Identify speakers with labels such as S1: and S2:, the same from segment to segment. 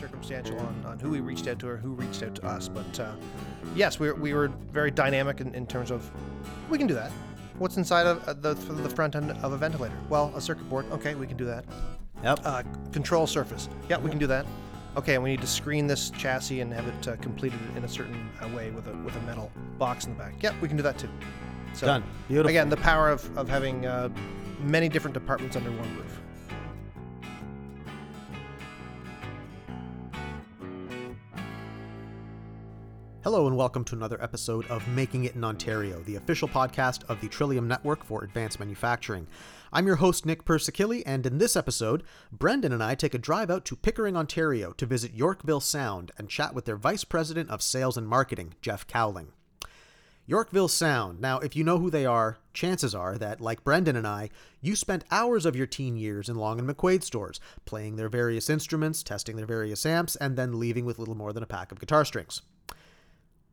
S1: circumstantial on, on who we reached out to or who reached out to us. But uh, yes, we were, we were very dynamic in, in terms of we can do that. What's inside of uh, the, the front end of a ventilator? Well, a circuit board. Okay, we can do that.
S2: Yep.
S1: Uh, control surface. Yeah, we can do that. Okay, and we need to screen this chassis and have it uh, completed in a certain uh, way with a with a metal box in the back. Yep, we can do that too. So
S2: Done. Beautiful.
S1: again, the power of, of having uh, many different departments under one roof.
S2: Hello and welcome to another episode of Making It in Ontario, the official podcast of the Trillium Network for Advanced Manufacturing. I'm your host, Nick Persikilli, and in this episode, Brendan and I take a drive out to Pickering, Ontario to visit Yorkville Sound and chat with their Vice President of Sales and Marketing, Jeff Cowling. Yorkville Sound. Now, if you know who they are, chances are that, like Brendan and I, you spent hours of your teen years in Long and McQuade stores, playing their various instruments, testing their various amps, and then leaving with little more than a pack of guitar strings.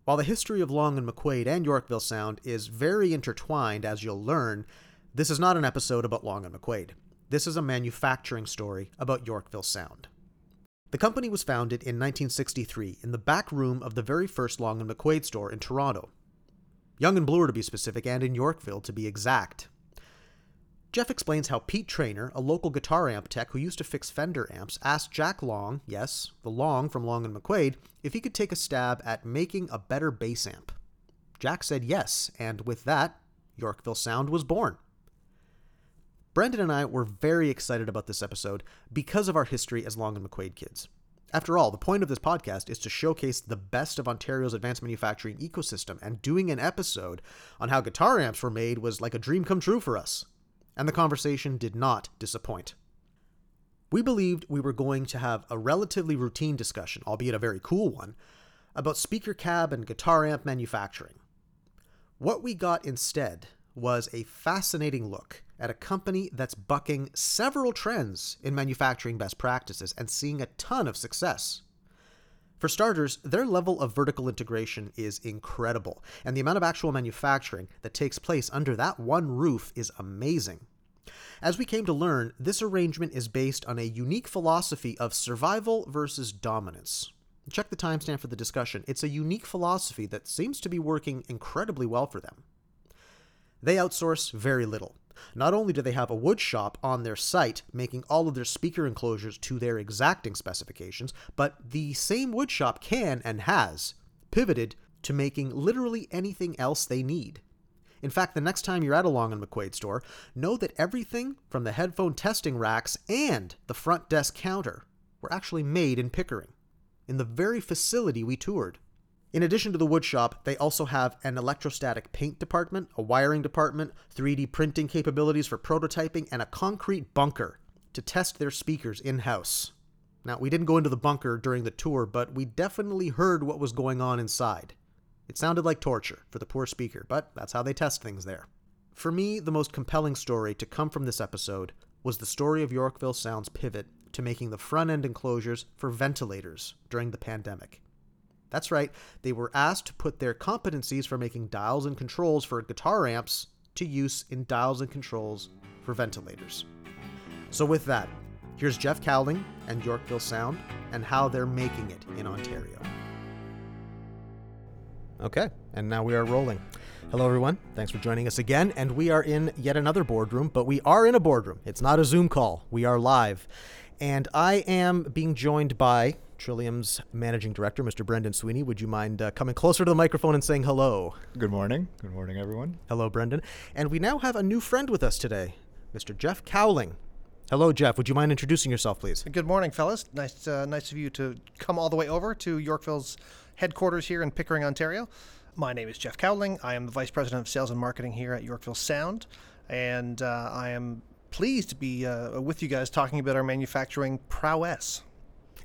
S2: While the history of Long and McQuade and Yorkville Sound is very intertwined, as you'll learn, this is not an episode about Long and McQuade. This is a manufacturing story about Yorkville Sound. The company was founded in 1963 in the back room of the very first Long and McQuade store in Toronto. Yonge and Bloor to be specific, and in Yorkville to be exact. Jeff explains how Pete Traynor, a local guitar amp tech who used to fix Fender amps, asked Jack Long, yes, the Long from Long and McQuade, if he could take a stab at making a better bass amp. Jack said yes, and with that, Yorkville Sound was born. Brendan and I were very excited about this episode because of our history as Long and McQuade kids. After all, the point of this podcast is to showcase the best of Ontario's advanced manufacturing ecosystem, and doing an episode on how guitar amps were made was like a dream come true for us. And the conversation did not disappoint. We believed we were going to have a relatively routine discussion, albeit a very cool one, about speaker cab and guitar amp manufacturing. What we got instead was a fascinating look at a company that's bucking several trends in manufacturing best practices and seeing a ton of success. For starters, their level of vertical integration is incredible, and the amount of actual manufacturing that takes place under that one roof is amazing. As we came to learn, this arrangement is based on a unique philosophy of survival versus dominance. Check the timestamp for the discussion. It's a unique philosophy that seems to be working incredibly well for them. They outsource very little. Not only do they have a wood shop on their site making all of their speaker enclosures to their exacting specifications, but the same wood shop can and has pivoted to making literally anything else they need. In fact, the next time you're at a Long and McQuade store, know that everything from the headphone testing racks and the front desk counter were actually made in Pickering, in the very facility we toured. In addition to the wood shop, they also have an electrostatic paint department, a wiring department, 3D printing capabilities for prototyping, and a concrete bunker to test their speakers in house. Now, we didn't go into the bunker during the tour, but we definitely heard what was going on inside. It sounded like torture for the poor speaker, but that's how they test things there. For me, the most compelling story to come from this episode was the story of Yorkville Sound's pivot to making the front end enclosures for ventilators during the pandemic. That's right, they were asked to put their competencies for making dials and controls for guitar amps to use in dials and controls for ventilators. So, with that, here's Jeff Cowling and Yorkville Sound and how they're making it in Ontario. Okay, and now we are rolling. Hello, everyone. Thanks for joining us again. And we are in yet another boardroom, but we are in a boardroom. It's not a Zoom call, we are live. And I am being joined by Trillium's managing director, Mr. Brendan Sweeney. Would you mind uh, coming closer to the microphone and saying hello?
S3: Good morning. Good morning, everyone.
S2: Hello, Brendan. And we now have a new friend with us today, Mr. Jeff Cowling. Hello, Jeff. Would you mind introducing yourself, please?
S1: Good morning, fellas. Nice, uh, nice of you to come all the way over to Yorkville's headquarters here in Pickering, Ontario. My name is Jeff Cowling. I am the vice president of sales and marketing here at Yorkville Sound, and uh, I am pleased to be uh, with you guys talking about our manufacturing prowess.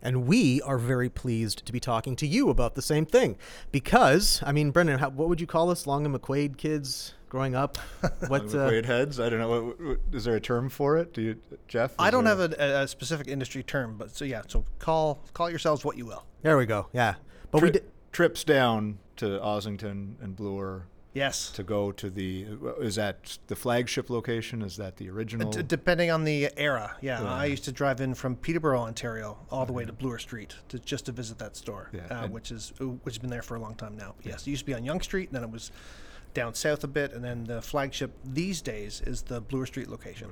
S2: And we are very pleased to be talking to you about the same thing. Because, I mean, Brendan, how, what would you call us? Long and McQuade kids growing up?
S3: What uh, McQuade heads? I don't know. What, what, is there a term for it? Do you, Jeff?
S1: I don't
S3: there...
S1: have a, a, specific industry term, but so yeah. So call call yourselves what you will.
S2: There we go. Yeah, but
S3: Tri-
S2: we did
S3: trips down to Ossington and Bloor
S1: Yes.
S3: to go to the. Is that the flagship location? Is that the original?
S1: D- depending on the era, yeah.
S3: Yeah.
S1: I used to drive in from Peterborough, Ontario, all the way to Bloor Street to just to visit that store,
S3: Yeah,
S1: uh, which is uh, which has been there for a long time now. Yes, it used to be on Yonge Street, and then it was down south a bit, and then the flagship these days is the Bloor Street location.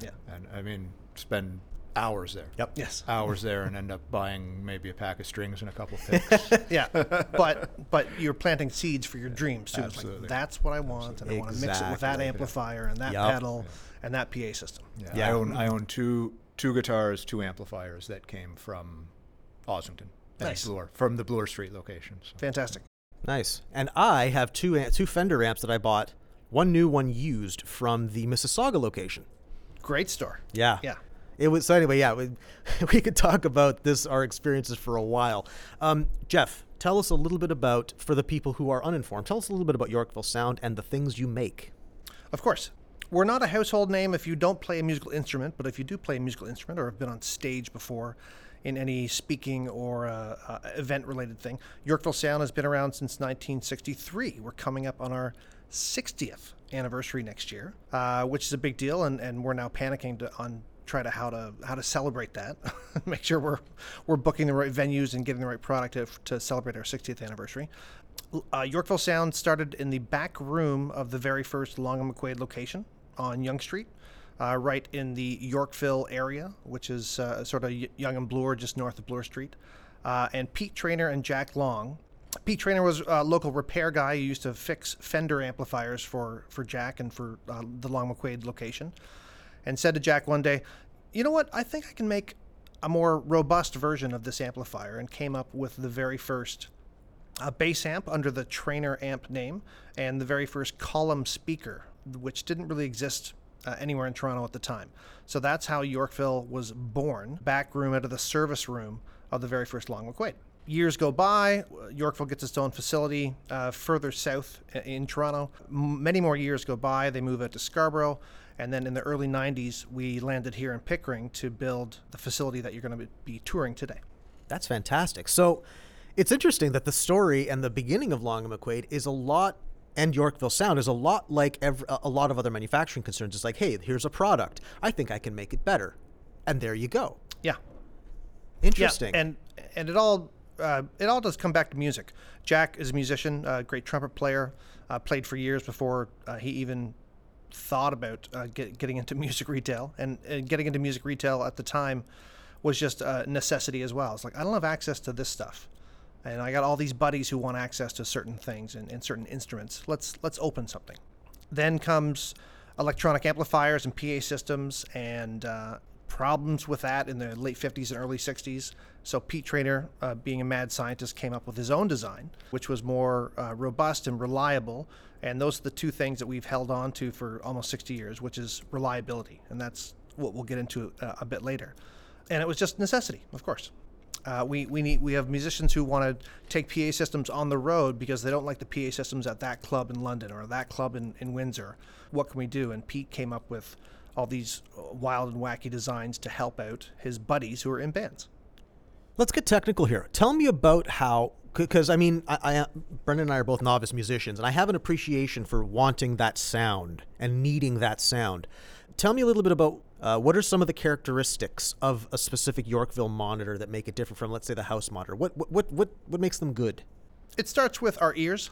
S3: yeah. And I mean, spend hours there.
S2: Yep.
S1: Yes.
S3: Hours there and end up buying maybe a pack of strings and a couple picks.
S1: yeah, but but you're planting seeds for your dreams too.
S3: Absolutely.
S1: like that's what I want, and I want to mix it with that
S2: Exactly.
S1: amplifier and that
S2: Yup.
S1: pedal and that PA system.
S3: Yeah,
S2: Yeah.
S3: I own I own two two guitars, two amplifiers that came from Ossington.
S1: Nice.
S3: Bloor, from the Bloor Street location. So.
S1: Fantastic.
S2: Nice. And I have two am- two Fender amps that I bought, one new, one used from the Mississauga location.
S1: Great store.
S2: Yeah.
S1: Yeah.
S2: It was so anyway. Yeah, we, we could talk about this our experiences for a while. Um, Jeff, tell us a little bit about for the people who are uninformed. Tell us a little bit about Yorkville Sound and the things you make.
S1: Of course. We're not a household name if you don't play a musical instrument, but if you do play a musical instrument or have been on stage before in any speaking or uh, uh, event related thing, Yorkville Sound has been around since 1963. We're coming up on our 60th anniversary next year, uh, which is a big deal, and, and we're now panicking to, on try to how to how to celebrate that, make sure we're we're booking the right venues and getting the right product to, to celebrate our 60th anniversary. Uh, Yorkville Sound started in the back room of the very first Long and McQuade location on Yonge Street, uh, right in the Yorkville area, which is uh, sort of Yonge and Bloor, just north of Bloor Street. Uh, and Pete Traynor and Jack Long. Pete Traynor was a local repair guy who used to fix Fender amplifiers for, for Jack and for uh, the Long McQuade location. And said to Jack one day, You know what? I think I can make a more robust version of this amplifier, and came up with the very first a bass amp under the Traynor amp name, and the very first column speaker, which didn't really exist uh, anywhere in Toronto at the time. So that's how Yorkville was born, back room out of the service room of the very first Long McQuade. Years go by, Yorkville gets its own facility uh, further south in Toronto. Many more years go by, they move out to Scarborough, and then in the early 90s, we landed here in Pickering to build the facility that you're going to be touring today.
S2: That's fantastic. So it's interesting that the story and the beginning of Long and McQuade is a lot, and Yorkville Sound is a lot like ev a lot of other manufacturing concerns. It's like, hey, here's a product. I think I can make it better, and there you go.
S1: Yeah,
S2: Interesting.
S1: Yeah, and and it all uh, it all does come back to music. Jack is a musician, a great trumpet player, uh, played for years before uh, he even thought about uh, get, getting into music retail. And, and getting into music retail at the time was just a necessity as well. It's like I don't have access to this stuff, and I got all these buddies who want access to certain things and, and certain instruments. Let's let's open something. Then comes electronic amplifiers and PA systems and uh, problems with that in the late 50s and early 60s. So Pete Traynor, uh, being a mad scientist, came up with his own design, which was more uh, robust and reliable. And those are the two things that we've held on to for almost 60 years, which is reliability. And that's what we'll get into uh, a bit later. And it was just necessity, of course. Uh, we, we need we have musicians who want to take PA systems on the road because they don't like the PA systems at that club in London or that club in, in Windsor. What can we do? And Pete came up with all these uh, wild and wacky designs to help out his buddies who are in bands.
S2: Let's get technical here. Tell me about how, because I mean, I, I, Brendan and I are both novice musicians, and I have an appreciation for wanting that sound and needing that sound. Tell me a little bit about uh, what are some of the characteristics of a specific Yorkville monitor that make it different from, let's say, the house monitor. What what what what, what makes them good?
S1: It starts with our ears.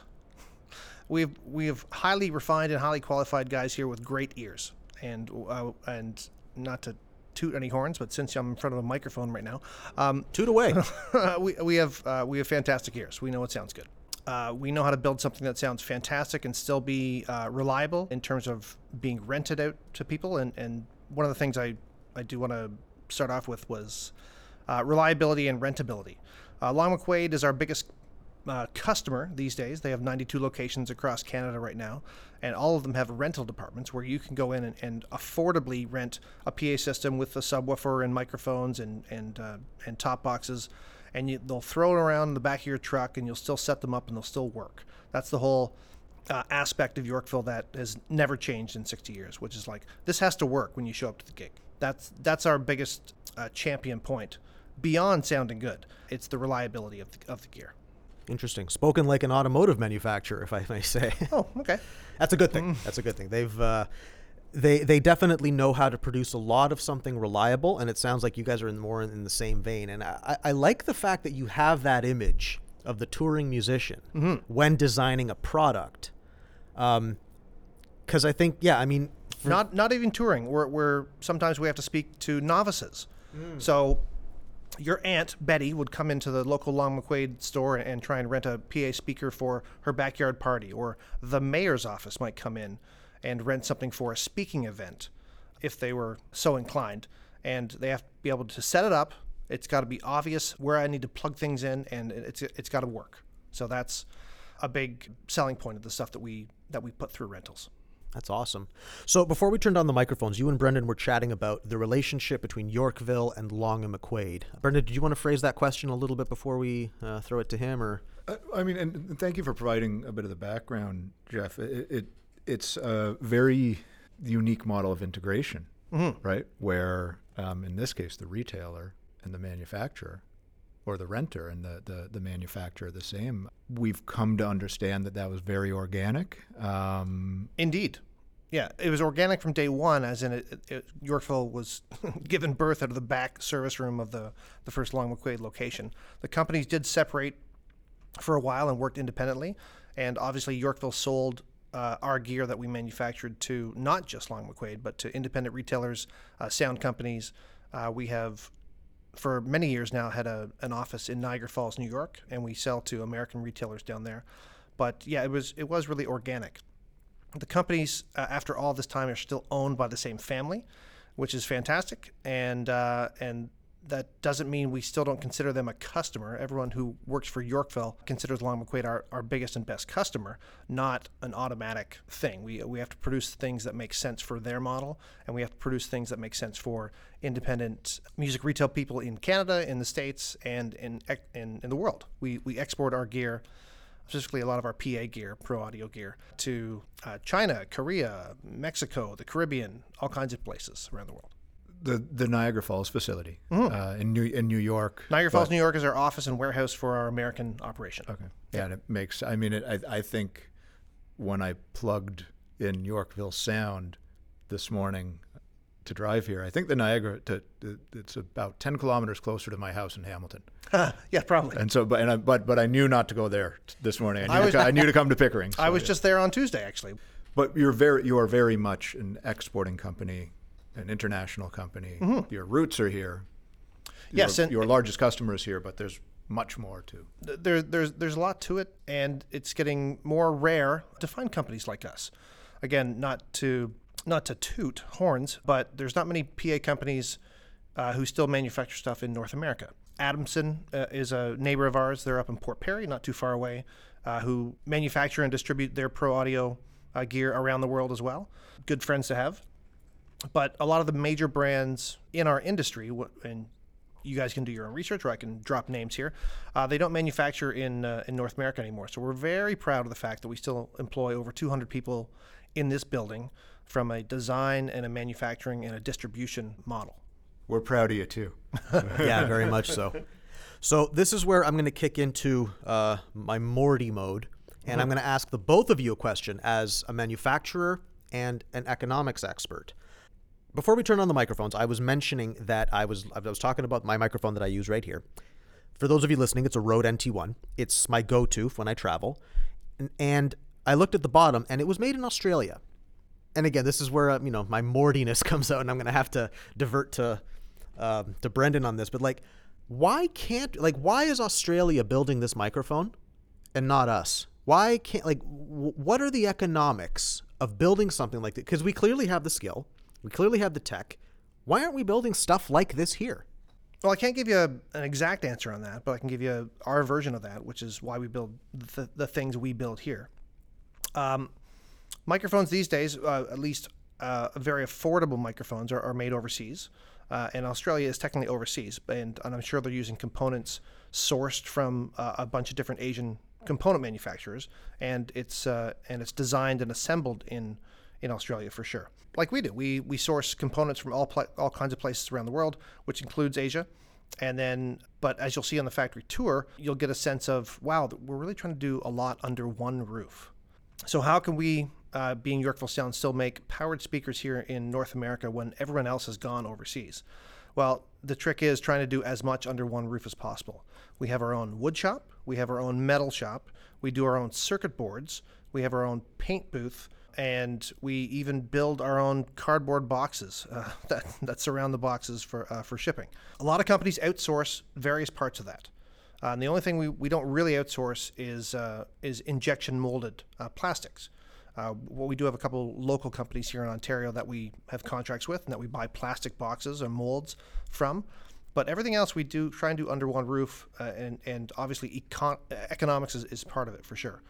S1: We've we have highly refined and highly qualified guys here with great ears, and uh, and not to toot any horns, but since I'm in front of a microphone right now, um,
S2: Toot away.
S1: we, we have uh, we have fantastic ears. We know it sounds good. Uh, we know how to build something that sounds fantastic and still be uh, reliable in terms of being rented out to people. And, and one of the things I, I do want to start off with was uh, reliability and rentability. Uh, Long McQuade is our biggest uh, customer these days. They have 92 locations across Canada right now, and all of them have rental departments where you can go in and, and affordably rent a PA system with a subwoofer and microphones and and uh, and top boxes, and you, they'll throw it around in the back of your truck, and you'll still set them up, and they'll still work. That's the whole uh, aspect of Yorkville that has never changed in 60 years, which is like this has to work when you show up to the gig. That's that's our biggest uh, champion point. Beyond sounding good, it's the reliability of the, of the gear.
S2: Interesting. Spoken like an automotive manufacturer, if I may say.
S1: Oh, okay.
S2: That's a good thing. Mm. That's a good thing. They've uh, they they definitely know how to produce a lot of something reliable, and it sounds like you guys are in more in, the same vein. And I, I like the fact that you have that image of the touring musician mm-hmm. when designing a product, um, because I think yeah, I mean,
S1: not not even touring. We're, we're sometimes we have to speak to novices. Mm. So your aunt Betty would come into the local Long McQuade store and try and rent a PA speaker for her backyard party, or the mayor's office might come in and rent something for a speaking event, if they were so inclined. And they have to be able to set it up. It's got to be obvious where I need to plug things in, and it's it's got to work. So that's a big selling point of the stuff that we that we put through rentals.
S2: That's awesome. So before we turned on the microphones, you and Brendan were chatting about the relationship between Yorkville and Long and McQuade. Brendan, did you want to phrase that question a little bit before we uh, throw it to him, or?
S3: Uh, I mean, and thank you for providing a bit of the background, Jeff. It, it it's a very unique model of integration, right? Where, um, in this case, the retailer and the manufacturer, or the renter and the, the, the manufacturer, the same. We've come to understand that that was very organic. Um,
S1: Indeed. Yeah, it was organic from day one, as in it, it, Yorkville was given birth out of the back service room of the, the first Long McQuade location. The companies did separate for a while and worked independently, and obviously Yorkville sold uh, our gear that we manufactured to not just Long McQuade, but to independent retailers, uh, sound companies. Uh, we have, for many years now, had a, an office in Niagara Falls, New York, and we sell to American retailers down there. But yeah, it was it was really organic the companies uh, after all this time are still owned by the same family which is fantastic and uh, and that doesn't mean we still don't consider them a customer. Everyone who works for yorkville considers long mcquade our, our biggest and best customer not an automatic thing. We, we have to produce things that make sense for their model and we have to produce things that make sense for independent music retail people in canada in the states and in in, in the world. We, we export our gear specifically a lot of our PA gear, pro audio gear, to uh, China, Korea, Mexico, the Caribbean, all kinds of places around the world.
S3: The the Niagara Falls facility uh, in New in New York.
S1: Niagara Falls, New York, is our office and warehouse for our American operation.
S3: Okay. Yeah, and it makes. I mean, it, I I think when I plugged in Yorkville Sound this morning to drive here, I think the Niagara to, to it's about ten kilometers closer to my house in Hamilton.
S1: yeah, probably.
S3: And so, but and I, but but I knew not to go there t- this morning. I knew, I was, to, I knew to come to Pickering. So,
S1: I was
S3: yeah.
S1: just there on Tuesday, actually.
S3: But you're very you are very much an exporting company, an international company. Mm-hmm. Your roots are here.
S1: Yes,
S3: your,
S1: and
S3: your largest customer is here, but there's much more to.
S1: There, there's there's a lot to it, and it's getting more rare to find companies like us. Again, not to not to toot horns, but there's not many PA companies uh, who still manufacture stuff in North America. Adamson uh, is a neighbor of ours. They're up in Port Perry, not too far away, uh, who manufacture and distribute their pro audio uh, gear around the world as well. Good friends to have. But a lot of the major brands in our industry, and you guys can do your own research, or I can drop names here. Uh, they don't manufacture in uh, in North America anymore. So we're very proud of the fact that we still employ over 200 people in this building from a design and a manufacturing and a distribution model.
S3: We're proud of you too.
S2: yeah, very much so. So this is where I'm going to kick into uh, my Morty mode, and mm-hmm. I'm going to ask the both of you a question as a manufacturer and an economics expert. Before we turn on the microphones, I was mentioning that I was I was talking about my microphone that I use right here. For those of you listening, it's a Rode NT1. It's my go-to when I travel, and, I looked at the bottom, and it was made in Australia. And again, this is where uh, you know my Mortiness comes out, and I'm going to have to divert to um, to Brendan on this. But like, why can't like why is Australia building this microphone and not us? Why can't like w- what are the economics of building something like that? Because we clearly have the skill we clearly have the tech. Why aren't we building stuff like this here?
S1: Well, I can't give you a, an exact answer on that, but I can give you our version of that, which is why we build the, the things we build here. Um, microphones these days, uh, at least uh, very affordable microphones, are, are made overseas. Uh, and Australia is technically overseas, and, and, I'm sure they're using components sourced from uh, a bunch of different Asian component manufacturers, and it's uh, and it's designed and assembled in in Australia for sure. Like we do, we we source components from all all kinds of places around the world, which includes Asia, And then, but as you'll see on the factory tour, you'll get a sense of wow, we're really trying to do a lot under one roof. So, how can we, uh, being Yorkville Sound, still make powered speakers here in North America when everyone else has gone overseas? Well, the trick is trying to do as much under one roof as possible. We have our own wood shop, we have our own metal shop, we do our own circuit boards, we have our own paint booth, and we even build our own cardboard boxes uh, that, that surround the boxes for, uh, for shipping. A lot of companies outsource various parts of that. Uh, and the only thing we, we don't really outsource is, uh, is injection molded uh, plastics. Uh, well, we do have a couple local companies here in Ontario that we have contracts with and that we buy plastic boxes or molds from. But everything else we do try and do under one roof, and, and obviously econ- economics is, is part of it for sure.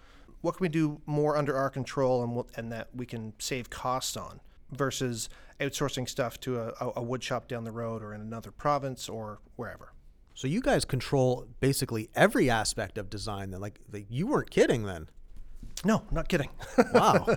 S1: What can we do more under our control and, and that we can save costs on versus outsourcing stuff to a, a wood shop down the road or in another province or wherever?
S2: So you guys control basically every aspect of design. Then, like, like you weren't kidding then.
S1: No, not kidding.
S2: Wow.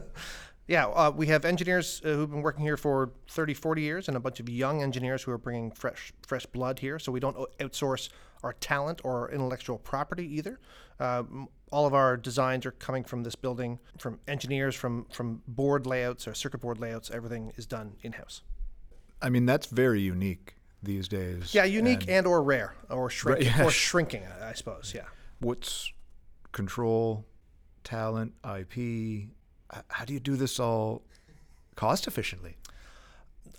S1: yeah, uh, we have engineers uh, who've been working here for 30, 40 years and a bunch of young engineers who are bringing fresh fresh blood here. So we don't outsource our talent or intellectual property either. Uh, all of our designs are coming from this building, from engineers, from, from board layouts or circuit board layouts. Everything is done in-house.
S3: I mean, that's very unique these days.
S1: Yeah, unique
S3: And
S1: and, or rare or shrinking,
S3: Right, yeah.
S1: or shrinking, I I suppose. Yeah.
S3: what's control, talent, IP? How do you do this all cost efficiently?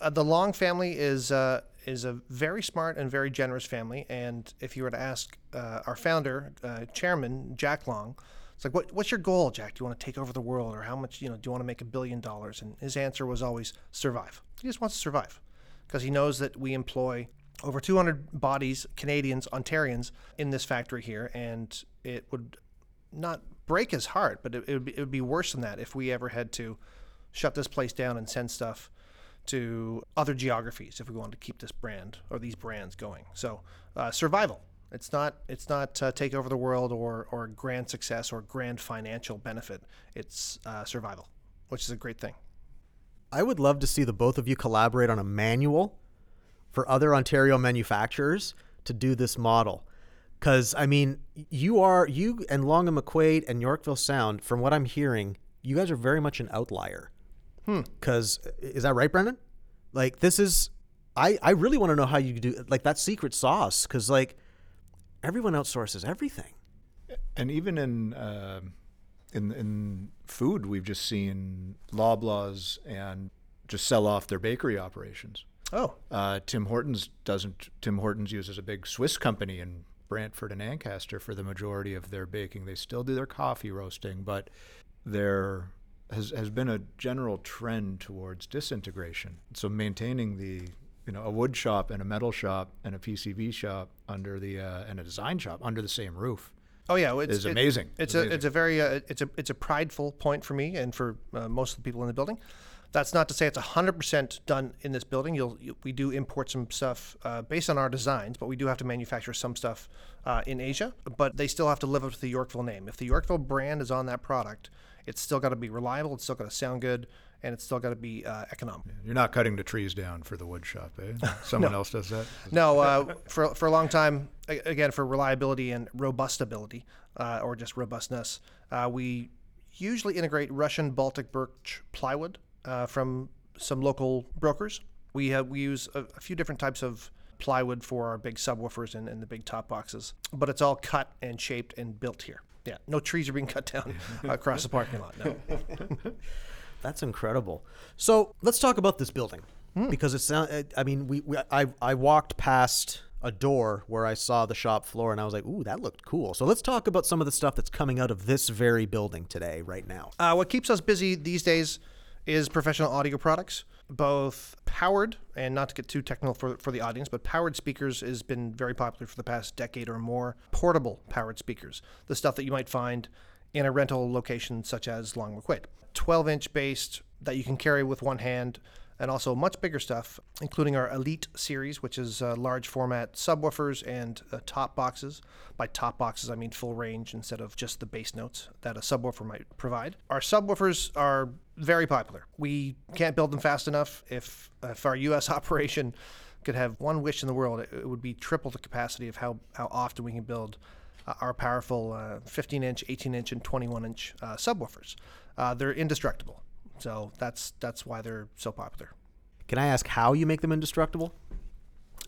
S1: uh, the Long family is uh, is a very smart and very generous family. And if you were to ask uh, our founder, uh, chairman Jack Long, it's like, what, "What's your goal, Jack? Do you want to take over the world, or how much? You know, do you want to make a billion dollars?" And his answer was always survive. He just wants to survive because he knows that we employ over 200 bodies, Canadians, Ontarians, in this factory here, and it would not break his heart, but it, it, would be, it would be worse than that if we ever had to shut this place down and send stuff to other geographies if we want to keep this brand or these brands going. So uh, survival. It's not it's not uh, take over the world or or grand success or grand financial benefit. It's uh, survival, which is a great thing.
S2: I would love to see the both of you collaborate on a manual for other Ontario manufacturers to do this model. Because I mean, you are you and Long and McQuade and Yorkville Sound. From what I'm hearing, you guys are very much an outlier. Because is that right, Brendan? Like this is, I I really want to know how you do like that secret sauce. Because like everyone outsources everything.
S3: And even in uh, in in food, we've just seen Loblaws and just sell off their bakery operations.
S1: Oh,
S3: Uh, Tim Hortons doesn't. Tim Hortons uses a big Swiss company in Brantford and Ancaster for the majority of their baking. They still do their coffee roasting, but there has has been a general trend towards disintegration. So maintaining the you know a wood shop and a metal shop and a PCB shop under the uh, and a design shop under the same roof
S1: oh yeah, it's
S3: is amazing.
S1: It's
S3: It's
S1: a it's a very uh, it's a it's a prideful point for me and for uh, most of the people in the building. That's not to say it's hundred percent done in this building. You'll you, we do import some stuff uh, based on our designs, but we do have to manufacture some stuff uh, in Asia. But they still have to live up to the Yorkville name. If the Yorkville brand is on that product, it's still got to be reliable. It's still got to sound good, and it's still got to be uh, economical.
S3: You're not cutting the trees down for the wood shop, eh? Someone else does that.
S1: No, uh, for for a long time, again for reliability and robustability, uh, or just robustness, uh, we usually integrate Russian Baltic birch plywood uh, from some local brokers. We have we use a, a few different types of plywood for our big subwoofers and, and the big top boxes, but it's all cut and shaped and built here. Yeah, no trees are being cut down across the parking lot. No.
S2: That's incredible. So let's talk about this building because it's. I mean, we, we I I walked past a door where I saw the shop floor and I was like, ooh, that looked cool. So let's talk about some of the stuff that's coming out of this very building today, right now.
S1: Uh, what keeps us busy these days is professional audio products, both powered and not to get too technical for, for the audience, but powered speakers has been very popular for the past decade or more. Portable powered speakers, the stuff that you might find in a rental location such as Long McQuade. 12 inch based that you can carry with one hand, and also much bigger stuff, including our Elite series, which is uh, large format subwoofers and uh, top boxes. By top boxes, I mean full range instead of just the bass notes that a subwoofer might provide. Our subwoofers are very popular. We can't build them fast enough. If, if our U.S. operation could have one wish in the world, it, it would be triple the capacity of how, how often we can build uh, our powerful uh, 15 inch, 18 inch, and 21 inch uh, subwoofers. Uh, they're indestructible. So that's that's why they're so popular.
S2: Can I ask how you make them indestructible?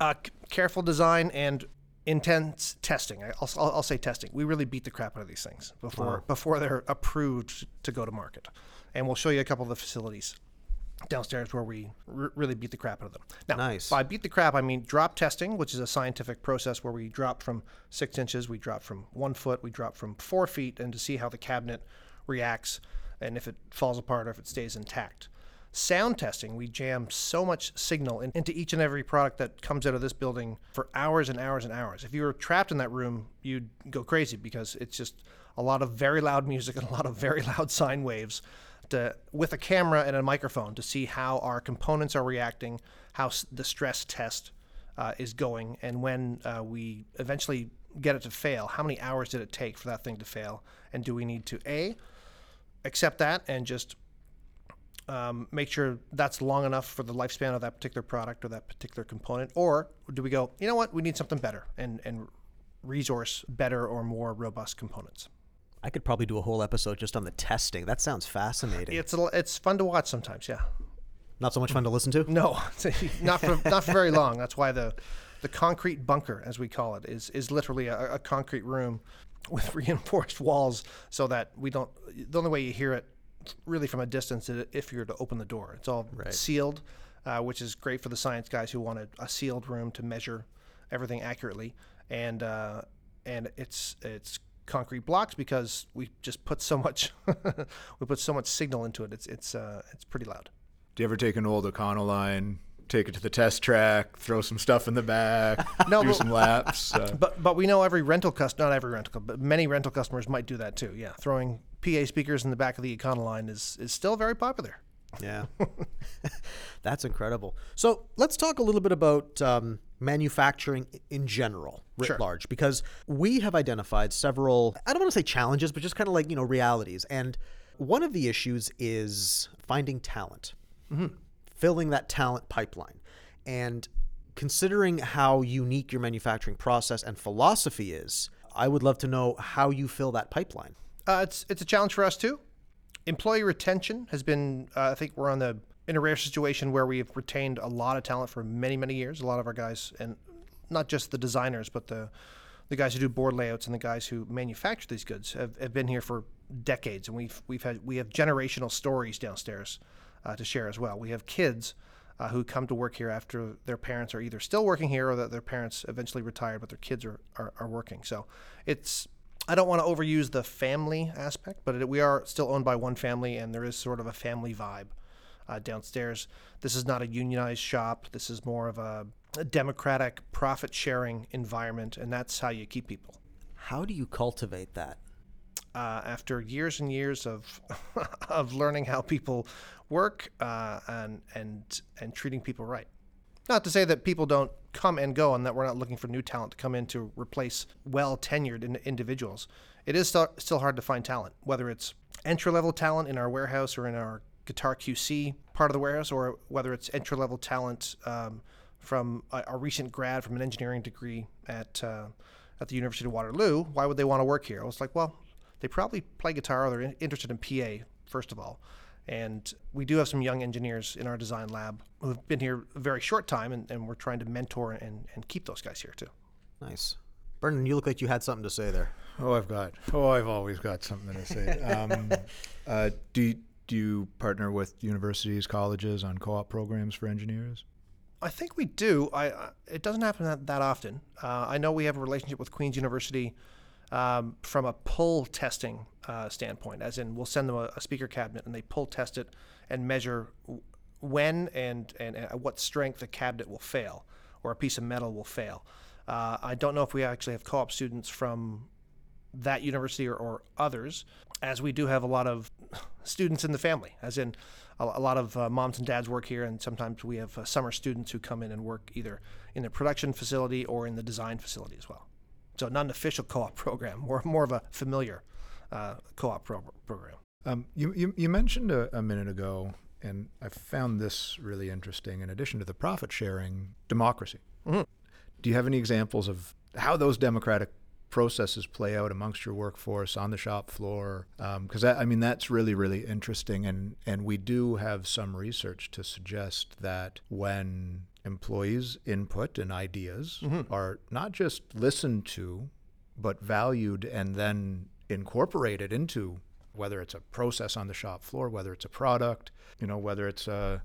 S1: Uh, c- careful design and intense testing. I'll, I'll, I'll say testing. We really beat the crap out of these things before
S2: Wow.
S1: before they're approved to go to market, and we'll show you a couple of the facilities downstairs where we r- really beat the crap out of them. Now,
S2: Nice.
S1: by beat the crap, I mean drop testing, which is a scientific process where we drop from six inches, we drop from one foot, we drop from four feet, and to see how the cabinet reacts and if it falls apart or if it stays intact. Sound testing, we jam so much signal in, into each and every product that comes out of this building for hours and hours and hours. If you were trapped in that room, you'd go crazy because it's just a lot of very loud music and a lot of very loud sine waves to, with a camera and a microphone to see how our components are reacting, how the stress test uh, is going, and when uh, we eventually get it to fail, how many hours did it take for that thing to fail? And do we need to A, accept that and just um, make sure that's long enough for the lifespan of that particular product or that particular component? Or do we go, you know what, we need something better and, and resource better or more robust components?
S2: I could probably do a whole episode just on the testing. That sounds fascinating.
S1: It's, a, it's fun to watch sometimes, yeah.
S2: Not so much fun to listen to.
S1: No, not for not for very long. That's why the the concrete bunker, as we call it, is is literally a, a concrete room with reinforced walls, so that we don't. The only way you hear it really from a distance is if you were to open the door. It's all
S2: Right.
S1: sealed, uh, which is great for the science guys who wanted a sealed room to measure everything accurately, and uh, and it's it's concrete blocks because we just put so much we put so much signal into it. It's it's uh, it's pretty loud.
S3: Do you ever take an old Econoline, take it to the test track, throw some stuff in the back,
S1: No,
S3: do
S1: but-
S3: some laps? Uh,
S1: But but we know every rental customer, not every rental, cu- but many rental customers might do that too. Yeah, throwing PA speakers in the back of the Econoline is is still very popular.
S2: Yeah. That's incredible. So let's talk a little bit about um, manufacturing in general, writ
S1: Sure.
S2: large, because we have identified several, I don't want to say challenges, but just kind of like, you know, realities. And one of the issues is finding talent, filling that talent pipeline. And considering how unique your manufacturing process and philosophy is, I would love to know how you fill that pipeline.
S1: Uh, it's it's a challenge for us too. Employee retention has been. Uh, I think we're on the in a rare situation where we've retained a lot of talent for many many years. A lot of our guys, and not just the designers, but the the guys who do board layouts and the guys who manufacture these goods have, have been here for decades, and we've we've had we have generational stories downstairs uh, to share as well. We have kids. Uh, who come to work here after their parents are either still working here or that their parents eventually retired, but their kids are, are, are working. So it's I don't want to overuse the family aspect, but it, we are still owned by one family, and there is sort of a family vibe uh, downstairs. This is not a unionized shop. This is more of a, a democratic, profit sharing environment, and that's how you keep people.
S2: How do you cultivate that?
S1: Uh, after years and years of of learning how people work uh, and and and treating people right. Not to say that people don't come and go, and that we're not looking for new talent to come in to replace well tenured in, individuals. It is still, still hard to find talent, whether it's entry level talent in our warehouse or in our guitar QC part of the warehouse, or whether it's entry level talent um, from a, a recent grad from an engineering degree at uh, at the University of Waterloo. Why would they want to work here? I was like, well, they probably play guitar or they're in- interested in PA first of all. And we do have some young engineers in our design lab who've been here a very short time, and, and we're trying to mentor and, and keep those guys here too.
S2: Nice. Brendan, you look like you had something to say there.
S3: oh, I've got. Oh, I've always got something to say. Um, uh, do you, do you partner with universities, colleges on co-op programs for engineers?
S1: I think we do. I, I it doesn't happen that, that often. Uh, I know we have a relationship with Queen's University um, from a pull testing uh, standpoint, as in we'll send them a, a speaker cabinet and they pull test it and measure w- when and, and at what strength a cabinet will fail or a piece of metal will fail. Uh, I don't know if we actually have co-op students from that university or, or others, as we do have a lot of students in the family, as in a, a lot of uh, moms and dads work here, and sometimes we have uh, summer students who come in and work either in the production facility or in the design facility as well. So not an official co-op program, more more of a familiar uh, co-op pro- program.
S3: Um, you, you, you mentioned a, a minute ago and I found this really interesting. In addition to the profit sharing, democracy. Do you have any examples of how those democratic processes play out amongst your workforce on the shop floor? Because I, I mean, that's really, really interesting, and and we do have some research to suggest that when employees' input and ideas are not just listened to, but valued and then incorporated into whether it's a process on the shop floor, whether it's a product, you know, whether it's uh,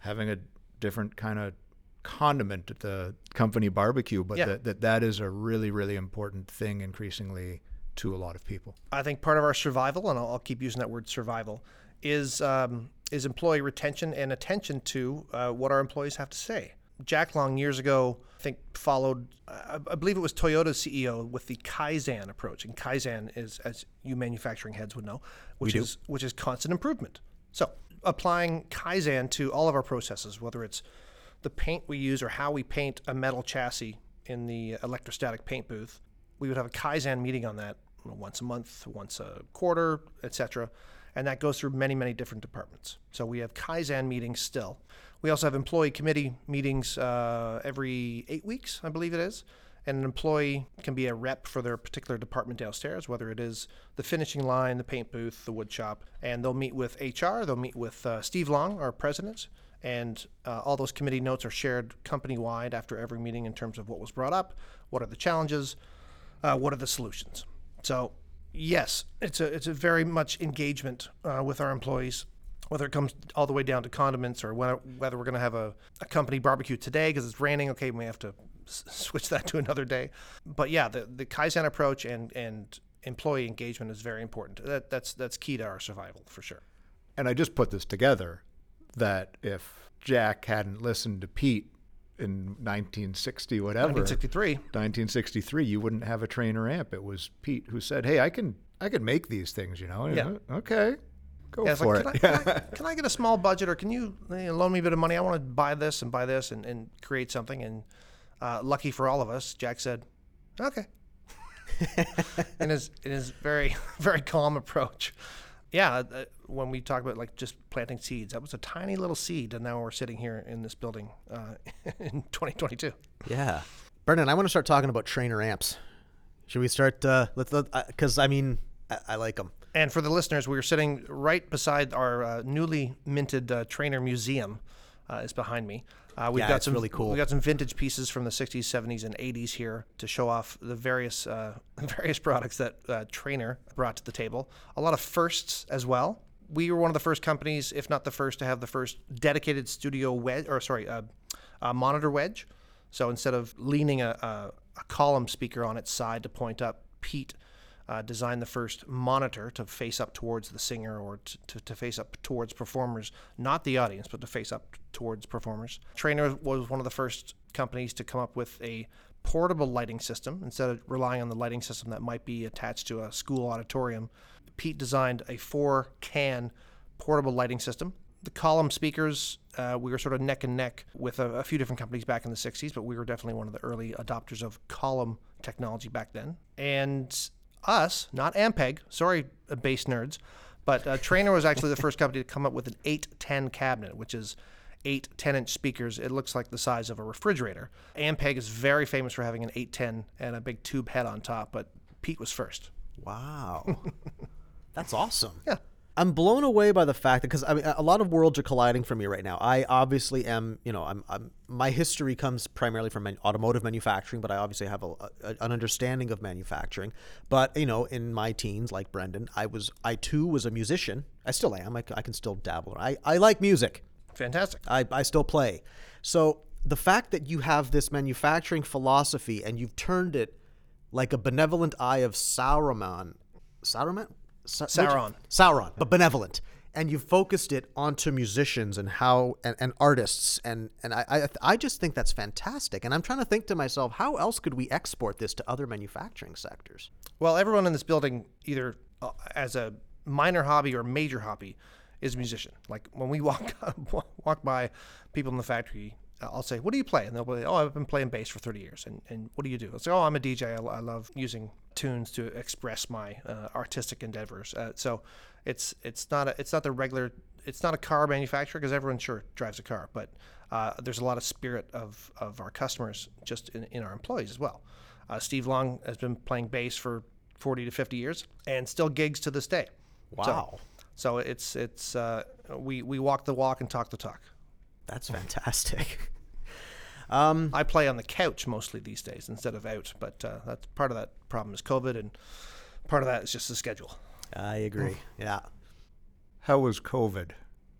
S3: having a different kind of condiment at the company barbecue, but
S1: Yeah.
S3: that, that that is a really, really important thing increasingly to a lot of people.
S1: I think part of our survival, and I'll, I'll keep using that word survival, is um, is employee retention and attention to uh, what our employees have to say. Jack Long years ago, I think, followed, I, believe it was Toyota's CEO with the Kaizen approach, and Kaizen is, as you manufacturing heads would know, which is which is constant improvement. So applying Kaizen to all of our processes, whether it's the paint we use or how we paint a metal chassis in the electrostatic paint booth, we would have a Kaizen meeting on that once a month, once a quarter, etc. And that goes through many, many different departments. So we have Kaizen meetings still. We also have employee committee meetings uh, every eight weeks, I believe it is. And an employee can be a rep for their particular department downstairs, whether it is the finishing line, the paint booth, the wood shop. And they'll meet with HR, they'll meet with uh, Steve Long, our president, and uh, all those committee notes are shared company wide after every meeting in terms of what was brought up, what are the challenges, uh, what are the solutions. So, yes, it's a it's a very much engagement uh, with our employees, whether it comes all the way down to condiments or whether, we're going to have a, a company barbecue today because it's raining. Okay, we have to s- switch that to another day. But yeah, the the Kaizen approach and and employee engagement is very important. That that's that's key to our survival for sure.
S3: And I just put this together that if Jack hadn't listened to Pete in 1960, whatever,
S1: 1963.
S3: 1963, you wouldn't have a Traynor amp. It was Pete who said, "Hey, I can I can make these things, you know." And,
S1: Yeah.
S3: uh, Okay. Go
S1: Yeah,
S3: for
S1: like,
S3: it.
S1: can, I, can, I, can I get a small budget, or can you, you know, loan me a bit of money? I want to buy this and buy this and, and create something. And uh, lucky for all of us, Jack said, "Okay." in his in his very very calm approach. Yeah, uh, when we talk about like just planting seeds, that was a tiny little seed, and now we're sitting here in this building uh, in 2022.
S2: Yeah. Brendan, I want to start talking about Traynor amps. Should we start? Uh, let's because I mean I, I like them.
S1: And for the listeners, we were sitting right beside our uh, newly minted uh, Traynor museum. Uh, is behind me. Uh, we've
S2: Yeah,
S1: got some
S2: really cool.
S1: We got some vintage pieces from the 60s, 70s, and 80s here to show off the various uh, various products that uh, Traynor brought to the table. A lot of firsts as well. We were one of the first companies, if not the first, to have the first dedicated studio wedge, or sorry, uh, uh, monitor wedge. So instead of leaning a, a, a column speaker on its side to point up, Pete uh, designed the first monitor to face up towards the singer or to, to, to face up towards performers, not the audience, but to face up towards performers. Traynor was one of the first companies to come up with a portable lighting system instead of relying on the lighting system that might be attached to a school auditorium. Pete designed a four can portable lighting system. The column speakers, uh, we were sort of neck and neck with a, a few different companies back in the 60s, but we were definitely one of the early adopters of column technology back then. And us, not Ampeg, sorry, uh, bass nerds, but uh, Traynor was actually the first company to come up with an 810 cabinet, which is eight 10 inch speakers. It looks like the size of a refrigerator. Ampeg is very famous for having an 810 and a big tube head on top, but Pete was first.
S2: Wow. That's awesome.
S1: Yeah.
S2: I'm blown away by the fact that because I mean a lot of worlds are colliding for me right now. I obviously am, you know, I'm, I'm my history comes primarily from man, automotive manufacturing, but I obviously have a, a, an understanding of manufacturing. But you know, in my teens, like Brendan, I was I too was a musician. I still am. I can still dabble. I I like music.
S1: Fantastic.
S2: I, I still play. So the fact that you have this manufacturing philosophy and you've turned it like a benevolent eye of Sauron, Sauron, Sa- which-
S1: Sauron.
S2: Sauron, but benevolent, and you've focused it onto musicians and how and, and artists and and I, I I just think that's fantastic. And I'm trying to think to myself, how else could we export this to other manufacturing sectors?
S1: Well, everyone in this building, either uh, as a minor hobby or major hobby, is a musician. Like when we walk walk by people in the factory, I'll say, "What do you play?" And they'll be, "Oh, I've been playing bass for 30 years." And and what do you do? I'll say, "Oh, I'm a DJ. I, I love using tunes to express my uh, artistic endeavors." Uh, so it's it's not a, it's not the regular it's not a car manufacturer because everyone sure drives a car, but uh, there's a lot of spirit of, of our customers just in, in our employees as well. Uh, Steve Long has been playing bass for 40 to 50 years and still gigs to this day.
S2: Wow.
S1: So, so it's it's uh, we we walk the walk and talk the talk.
S2: That's fantastic. um,
S1: I play on the couch mostly these days instead of out, but uh, that's part of that problem is COVID, and part of that is just the schedule.
S2: I agree. Yeah.
S3: How was COVID?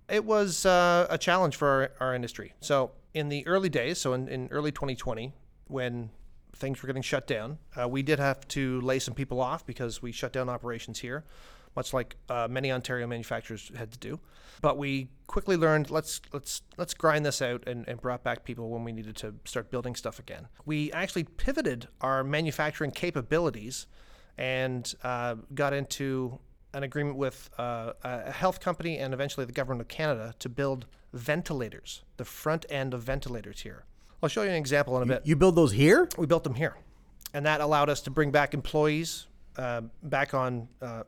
S1: It was uh, a challenge for our, our industry. So in the early days, so in, in early 2020, when things were getting shut down, uh, we did have to lay some people off because we shut down operations here, much like uh, many Ontario manufacturers had to do. But we quickly learned let's let's let's grind this out and, and brought back people when we needed to start building stuff again. We actually pivoted our manufacturing capabilities and uh, got into an agreement with uh, a health company and eventually the government of Canada to build ventilators, the front end of ventilators here. I'll show you an example in a bit.
S2: You build those here?
S1: We built them here, and that allowed us to bring back employees uh, back on uh,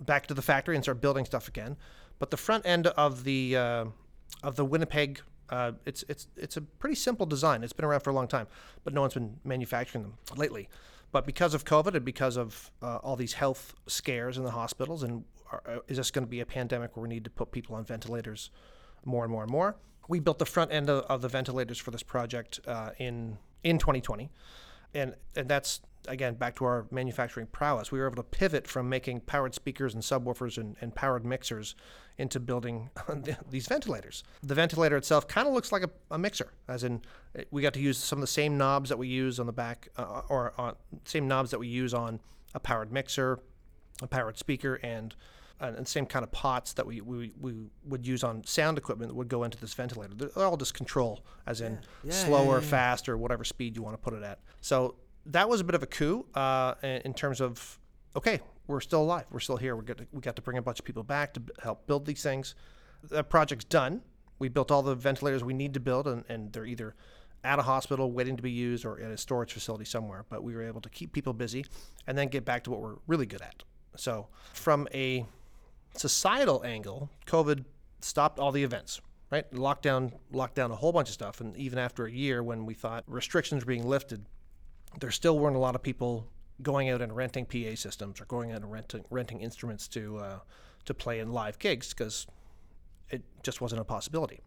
S1: back to the factory and start building stuff again. But the front end of the uh, of the Winnipeg, uh, it's it's it's a pretty simple design. It's been around for a long time, but no one's been manufacturing them lately. But because of COVID and because of uh, all these health scares in the hospitals, and are, uh, is this going to be a pandemic where we need to put people on ventilators more and more and more? We built the front end of, of the ventilators for this project uh, in in 2020, and and that's again back to our manufacturing prowess. We were able to pivot from making powered speakers and subwoofers and, and powered mixers into building these ventilators. The ventilator itself kind of looks like a, a, mixer, as in we got to use some of the same knobs that we use on the back, uh, or on, same knobs that we use on a powered mixer, a powered speaker, and and same kind of pots that we, we, we would use on sound equipment that would go into this ventilator. They're all just control, as in yeah. Yeah, slower, yeah, fast, or whatever speed you want to put it at. So that was a bit of a coup uh, in terms of okay, we're still alive, we're still here. We got to, we got to bring a bunch of people back to help build these things. The project's done. We built all the ventilators we need to build, and, and they're either at a hospital waiting to be used or at a storage facility somewhere. But we were able to keep people busy and then get back to what we're really good at. So, from a societal angle, COVID stopped all the events, right? Lockdown locked down a whole bunch of stuff. And even after a year when we thought restrictions were being lifted, there still weren't a lot of people going out and renting PA systems or going out and renting renting instruments to uh, to play in live gigs because it just wasn't a possibility.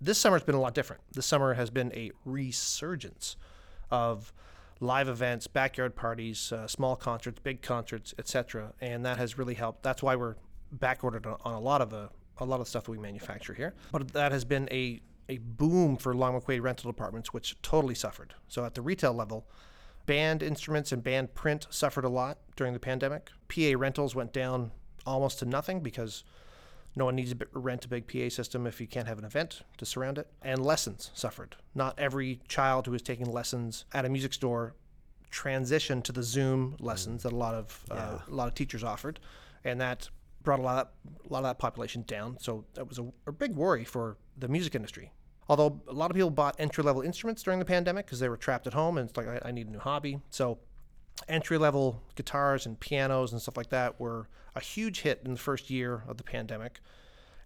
S1: This summer's been a lot different. This summer has been a resurgence of live events, backyard parties, uh, small concerts, big concerts, etc. And that has really helped. That's why we're back ordered on a lot of the a lot of stuff that we manufacture here. But that has been a a boom for Long McQuade rental departments, which totally suffered. So at the retail level, Band instruments and band print suffered a lot during the pandemic. PA rentals went down almost to nothing because no one needs to rent a big PA system if you can't have an event to surround it. And lessons suffered. Not every child who was taking lessons at a music store transitioned to the Zoom lessons that a lot of uh, a lot of teachers offered, and that brought a lot of, a lot of that population down. So that was a, a big worry for the music industry Although a lot of people bought entry level instruments during the pandemic because they were trapped at home and it's like, I, I need a new hobby. So entry level guitars and pianos and stuff like that were a huge hit in the first year of the pandemic.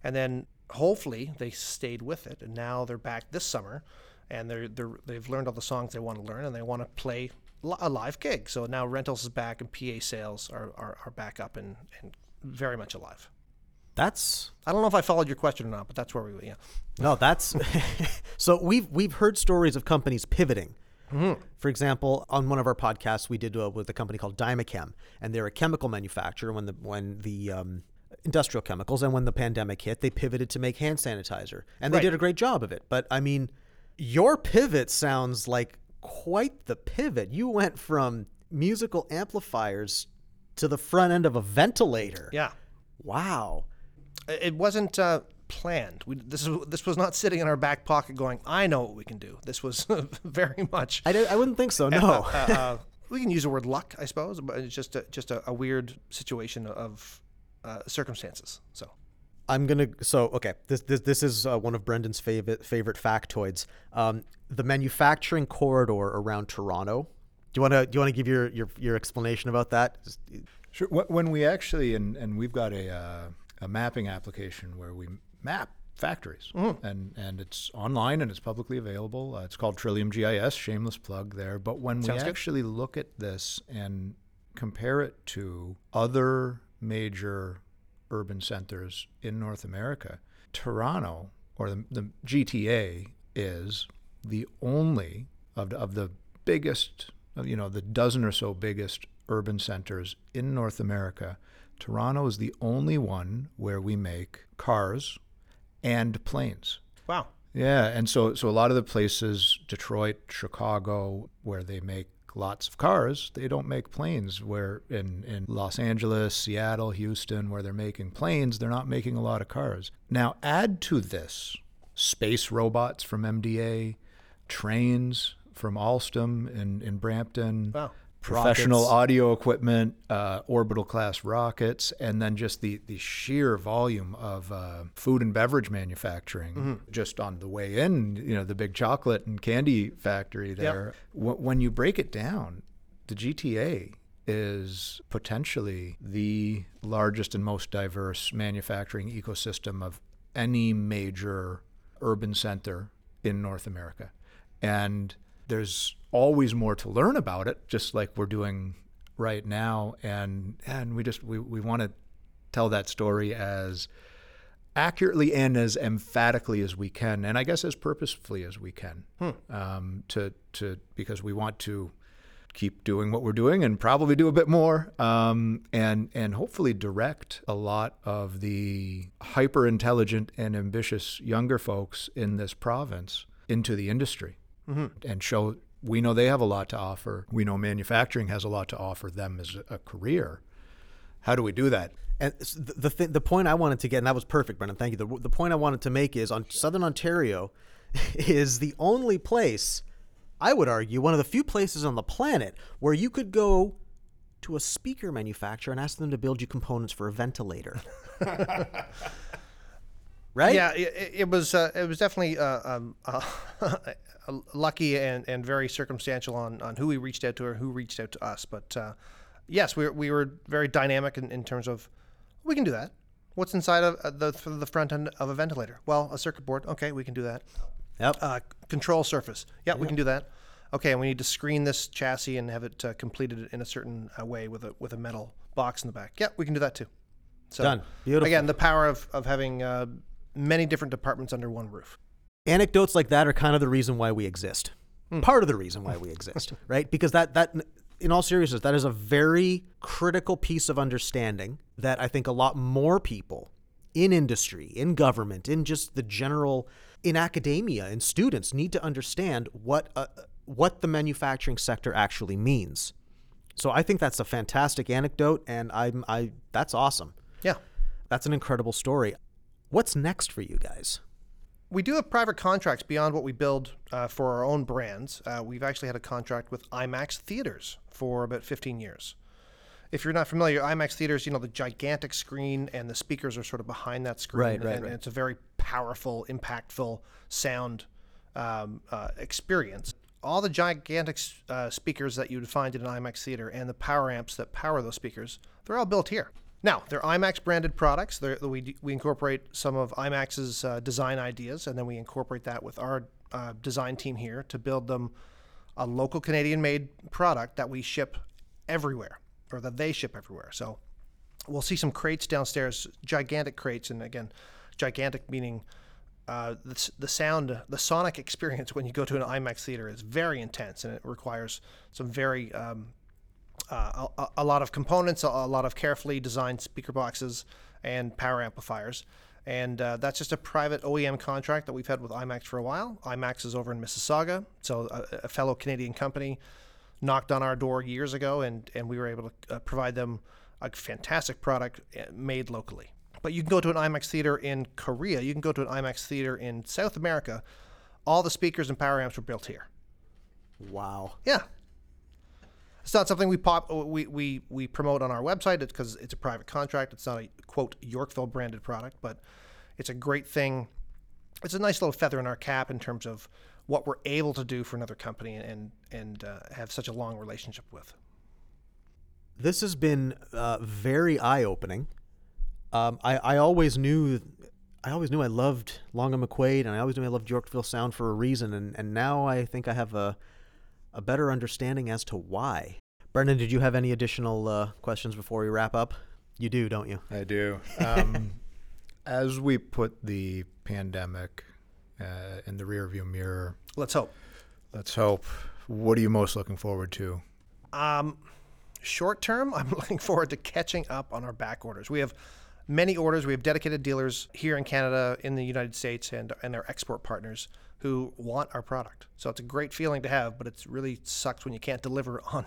S1: And then hopefully they stayed with it. And now they're back this summer and they're, they're, they've learned all the songs they want to learn and they want to play a live gig. So now rentals is back and PA sales are, are, are back up and, and very much alive.
S2: That's
S1: I don't know if I followed your question or not, but that's where we yeah.
S2: No, that's so we've we've heard stories of companies pivoting. Mm-hmm. For example, on one of our podcasts, we did uh, with a company called Dymachem, and they're a chemical manufacturer. When the when the um, industrial chemicals, and when the pandemic hit, they pivoted to make hand sanitizer, and they right. did a great job of it. But I mean, your pivot sounds like quite the pivot. You went from musical amplifiers to the front end of a ventilator.
S1: Yeah.
S2: Wow.
S1: It wasn't uh, planned. We, this is this was not sitting in our back pocket going, "I know what we can do." This was very much.
S2: I, did, I wouldn't think so. No. Uh, uh, uh,
S1: we can use the word luck, I suppose, but it's just a, just a, a weird situation of uh, circumstances. So.
S2: I'm gonna. So okay, this this this is uh, one of Brendan's favorite favorite factoids. Um, the manufacturing corridor around Toronto. Do you want to do you want to give your, your your explanation about that?
S3: Sure. When we actually, and, and we've got a, uh, a mapping application where we map factories, and, and it's online and it's publicly available. Uh, it's called Trillium GIS, shameless plug there. But when
S1: Sounds
S3: we
S1: good.
S3: actually look at this and compare it to other major urban centers in North America, Toronto or the, the GTA is the only of the, of the biggest, you know, the dozen or so biggest urban centers in North America. Toronto is the only one where we make cars and planes.
S1: Wow.
S3: Yeah, and so so a lot of the places, Detroit, Chicago, where they make lots of cars, they don't make planes. Where in in Los Angeles, Seattle, Houston, where they're making planes, they're not making a lot of cars. Now add to this space robots from MDA, trains from Alstom in in Brampton
S1: Wow.
S3: Professional
S2: Rockets.
S3: audio equipment, uh, orbital class rockets, and then just the, the sheer volume of uh, food and beverage manufacturing just on the way in, you know, the big chocolate and candy factory there. Wh- When you break it down, the GTA is potentially the largest and most diverse manufacturing ecosystem of any major urban center in North America. And there's always more to learn about it, just like we're doing right now. And and we just we, we want to tell that story as accurately and as emphatically as we can, and I guess as purposefully as we can, um, to to because we want to keep doing what we're doing and probably do a bit more um, and and hopefully direct a lot of the hyper intelligent and ambitious younger folks in this province into the industry and show we know they have a lot to offer we know manufacturing has a lot to offer them as a, career how do we do that
S2: And the the, th- the point I wanted to get, and that was perfect, Brendan. Thank you. The, the point I wanted to make is on Southern Ontario is the only place, I would argue, one of the few places on the planet where you could go to a speaker manufacturer and ask them to build you components for a ventilator. right?
S1: Yeah, it, it was uh, it was definitely uh, um, uh, lucky and, and very circumstantial on, on who we reached out to or who reached out to us. But uh, yes, we were, we were very dynamic in, in terms of we can do that. What's inside of uh, the the front end of a ventilator? Well, a circuit board. Okay, we can do that.
S2: Yep.
S1: Uh, control surface. Yeah, we can do that. Okay, and we need to screen this chassis and have it uh, completed in a certain uh, way with a with a metal box in the back. Yeah, we can do that too. So
S2: Done. Beautiful.
S1: Again, the power of, of having uh, many different departments under one roof.
S2: Anecdotes like that are kind of the reason why we exist. Part of the reason why we exist, right? Because that that in all seriousness, that is a very critical piece of understanding that I think a lot more people in industry, in government, in just the general in academia and students need to understand what uh, what the manufacturing sector actually means. So I think that's a fantastic anecdote and I'm I that's awesome.
S1: Yeah.
S2: That's an incredible story. What's next for you guys?
S1: We do have private contracts beyond what we build uh, for our own brands. Uh, we've actually had a contract with IMAX Theaters for about 15 years. If you're not familiar, IMAX Theaters, you know, the gigantic screen and the speakers are sort of behind that screen.
S2: Right, right,
S1: and,
S2: right.
S1: and it's a very powerful, impactful sound um, uh, experience. All the gigantic uh, speakers that you would find in an IMAX theater and the power amps that power those speakers, they're all built here. Now, they're IMAX branded products. They're, we, we incorporate some of IMAX's uh, design ideas, and then we incorporate that with our uh, design team here to build them a local Canadian made product that we ship everywhere, or that they ship everywhere. So we'll see some crates downstairs, gigantic crates, and again, gigantic meaning uh, the, the sound, the sonic experience when you go to an IMAX theater is very intense, and it requires some very um, uh, a, a lot of components, a, a lot of carefully designed speaker boxes and power amplifiers. And uh, that's just a private OEM contract that we've had with IMAX for a while. IMAX is over in Mississauga, so a, a fellow Canadian company knocked on our door years ago, and, and we were able to uh, provide them a fantastic product uh, made locally. But you can go to an IMAX theater in Korea, you can go to an IMAX theater in South America. All the speakers and power amps were built here.
S2: Wow.
S1: Yeah. It's not something we pop we we, we promote on our website because it's a private contract. It's not a quote Yorkville branded product, but it's a great thing. It's a nice little feather in our cap in terms of what we're able to do for another company and and uh, have such a long relationship with.
S2: This has been uh, very eye opening. Um, I, I always knew I always knew I loved Longa McQuade, and I always knew I loved Yorkville Sound for a reason, and, and now I think I have a a better understanding as to why. Brendan, did you have any additional uh, questions before we wrap up? You do, don't you?
S3: I do. Um, as we put the pandemic uh, in the rearview mirror,
S1: Let's hope.
S3: let's hope. What are you most looking forward to?
S1: Um, short term, I'm looking forward to catching up on our back orders. We have many orders. We have dedicated dealers here in Canada, in the United States, and and our export partners who want our product. So it's a great feeling to have, but it really sucks when you can't deliver on,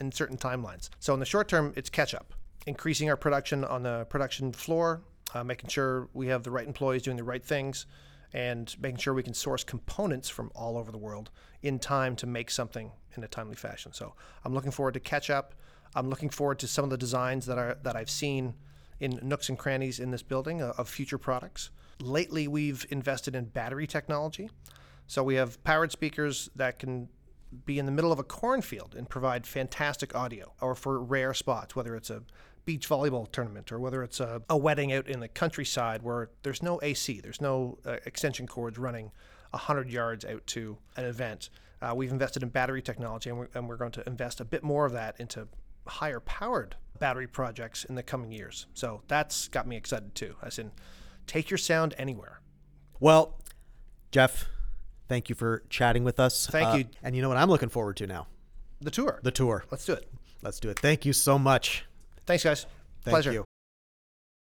S1: in certain timelines. So in the short term, it's catch up, increasing our production on the production floor, uh, making sure we have the right employees doing the right things, and making sure we can source components from all over the world in time to make something in a timely fashion. So I'm looking forward to catch up. I'm looking forward to some of the designs that are that I've seen in nooks and crannies in this building uh, of future products. Lately, we've invested in battery technology. So we have powered speakers that can be in the middle of a cornfield and provide fantastic audio, or for rare spots, whether it's a beach volleyball tournament or whether it's a, a wedding out in the countryside where there's no AC, there's no uh, extension cords running 100 yards out to an event. Uh, we've invested in battery technology and we're, and we're going to invest a bit more of that into higher powered battery projects in the coming years. So that's got me excited too, as in take your sound anywhere.
S2: Well, Jeff, thank you for chatting with us.
S1: Thank
S2: Uh,
S1: you.
S2: And you know what I'm looking forward to now?
S1: The tour.
S2: The tour.
S1: Let's do it.
S2: Let's do it. Thank you so much.
S1: Thanks, guys.
S2: Thank
S1: Pleasure.
S2: you.